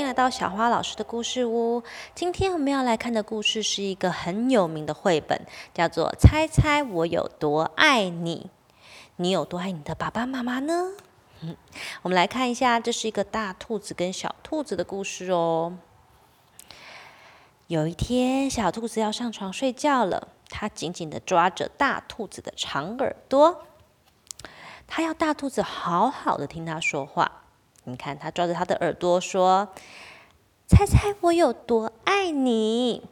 欢迎来到小花老师的故事屋。今天我们要来看的故事是一个很有名的绘本，叫做《猜猜我有多爱你》。你有多爱你的爸爸妈妈呢？嗯，我们来看一下，这是一个大兔子跟小兔子的故事哦。有一天，小兔子要上床睡觉了，它紧紧地抓着大兔子的长耳朵，它要大兔子好好的听它说话。你看，他抓着他的耳朵说：“猜猜我有多爱你？”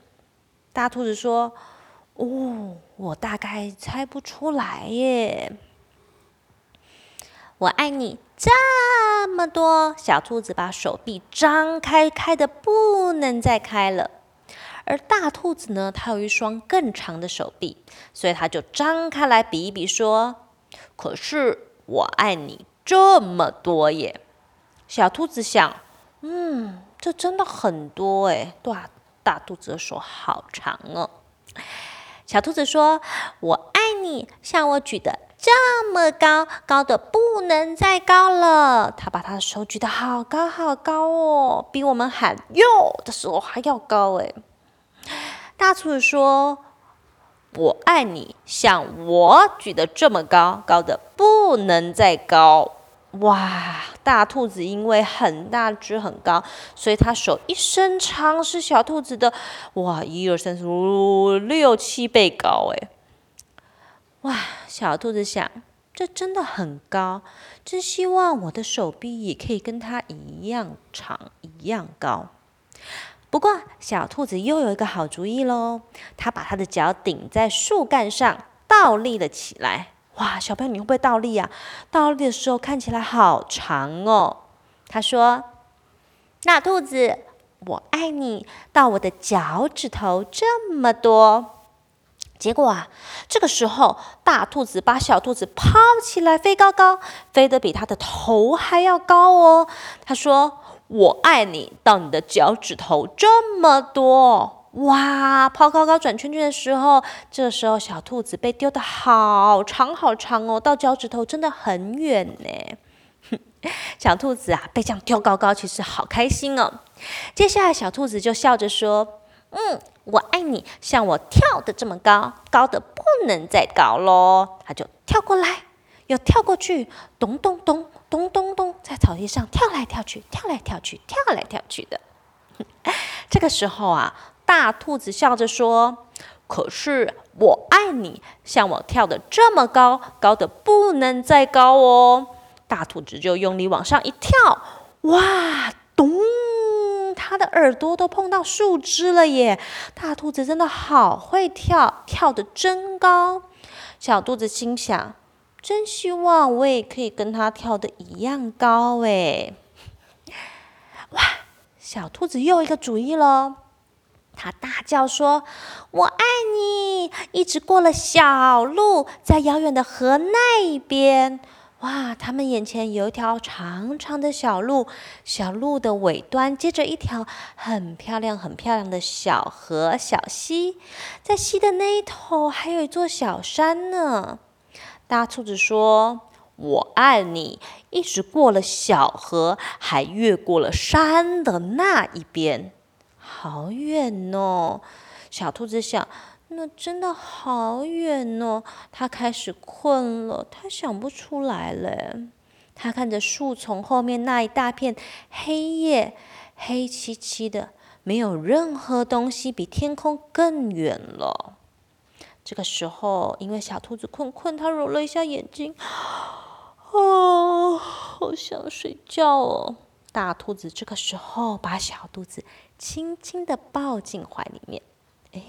大兔子说：“哦，我大概猜不出来耶。”我爱你这么多。小兔子把手臂张开，开的不能再开了。而大兔子呢，它有一双更长的手臂，所以它就张开来比一比，说：“可是我爱你这么多耶。”小兔子想：“嗯，这真的很多哎，大大兔子的手好长哦。”小兔子说：“我爱你，像我举的这么高，高的不能再高了。”他把他的手举得好高好高哦，比我们喊“哟”的时候还要高哎。大兔子说：“我爱你，像我举的这么高，高的不能再高。”哇！大兔子因为很大只很高，所以它手一伸长是小兔子的哇，一二三四五六七倍高哎！哇！小兔子想，这真的很高，真希望我的手臂也可以跟它一样长一样高。不过小兔子又有一个好主意喽，它把它的脚顶在树干上，倒立了起来。哇，小朋友，你会不会倒立啊？倒立的时候看起来好长哦。他说：“大兔子，我爱你到我的脚趾头这么多。”结果啊，这个时候大兔子把小兔子抛起来，飞高高，飞得比它的头还要高哦。他说：“我爱你到你的脚趾头这么多。”哇！抛高高转圈圈的时候，这时候小兔子被丢得好长好长哦，到脚趾头真的很远呢。小兔子啊，被这样丢高高，其实好开心哦。接下来，小兔子就笑着说：“嗯，我爱你，像我跳得这么高，高得不能再高喽。”它就跳过来，又跳过去，咚咚咚咚咚咚，在草地上跳来跳去，跳来跳去，跳来跳去的。这个时候啊。大兔子笑着说：“可是我爱你，像我跳得这么高，高得不能再高哦。”大兔子就用力往上一跳，哇，咚！它的耳朵都碰到树枝了耶！大兔子真的好会跳，跳得真高。小兔子心想：真希望我也可以跟它跳得一样高诶。哇！小兔子又一个主意喽。他大叫说：“我爱你！”一直过了小路，在遥远的河那一边。哇！他们眼前有一条长长的小路，小路的尾端接着一条很漂亮、很漂亮的小河、小溪。在溪的那一头还有一座小山呢。大兔子说：“我爱你！”一直过了小河，还越过了山的那一边。好远哦，小兔子想，那真的好远哦。它开始困了，它想不出来了。它看着树丛后面那一大片黑夜，黑漆漆的，没有任何东西比天空更远了。这个时候，因为小兔子困困，它揉了一下眼睛，哦，好想睡觉哦。大兔子这个时候把小兔子轻轻地抱进怀里面。哎，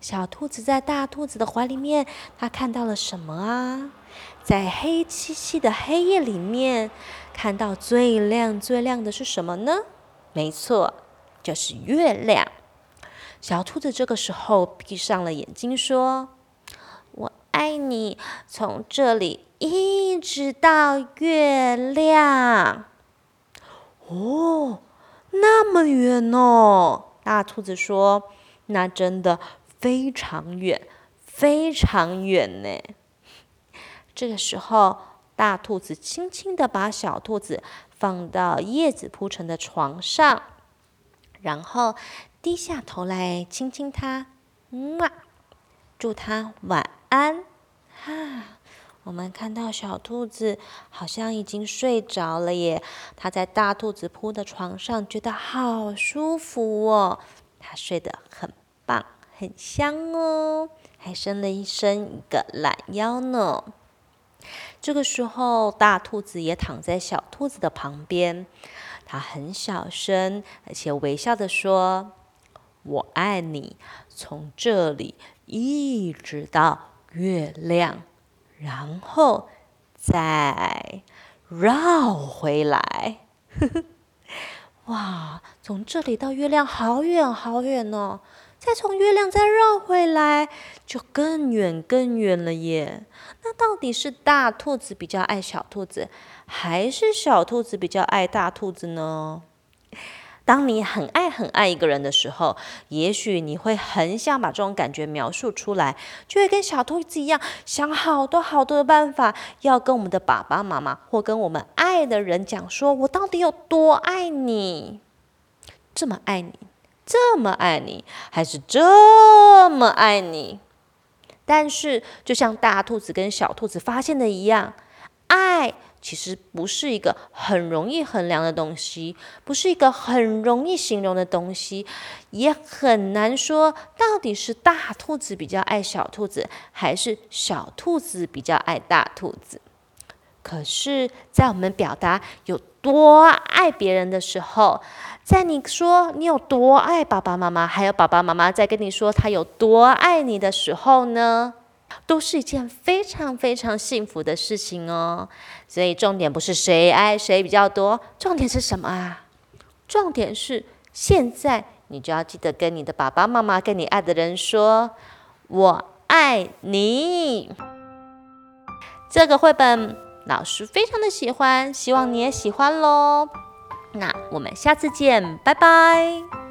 小兔子在大兔子的怀里面，它看到了什么啊？在黑漆漆的黑夜里面，看到最亮最亮的是什么呢？没错，就是月亮。小兔子这个时候闭上了眼睛，说：“我爱你，从这里一直到月亮。”哦，那么远哦！大兔子说：“那真的非常远，非常远呢。”这个时候，大兔子轻轻地把小兔子放到叶子铺成的床上，然后低下头来亲亲它，嗯啊，祝它晚安。哈，我们看到小兔子好像已经睡着了耶，它在大兔子铺的床上，觉得好舒服哦，它睡得很棒，很香哦，还伸了一伸一个懒腰呢。这个时候，大兔子也躺在小兔子的旁边。它很小声，而且微笑地说：“我爱你，从这里一直到月亮，然后再绕回来。”哇，从这里到月亮好远好远哦！再从月亮再绕回来，就更远更远了耶。那到底是大兔子比较爱小兔子，还是小兔子比较爱大兔子呢？当你很爱很爱一个人的时候，也许你会很想把这种感觉描述出来，就会跟小兔子一样，想好多好多的办法，要跟我们的爸爸妈妈或跟我们爱的人讲，说我到底有多爱你，这么爱你。这么爱你，还是这么爱你？但是，就像大兔子跟小兔子发现的一样，爱其实不是一个很容易衡量的东西，不是一个很容易形容的东西，也很难说到底是大兔子比较爱小兔子，还是小兔子比较爱大兔子。可是，在我们表达有多爱别人的时候，在你说你有多爱爸爸妈妈，还有爸爸妈妈在跟你说他有多爱你的时候呢，都是一件非常非常幸福的事情哦。所以重点不是谁爱谁比较多，重点是什么啊？重点是现在你就要记得跟你的爸爸妈妈、跟你爱的人说“我爱你”。这个绘本老师非常的喜欢，希望你也喜欢喽。那我们下次见，拜拜。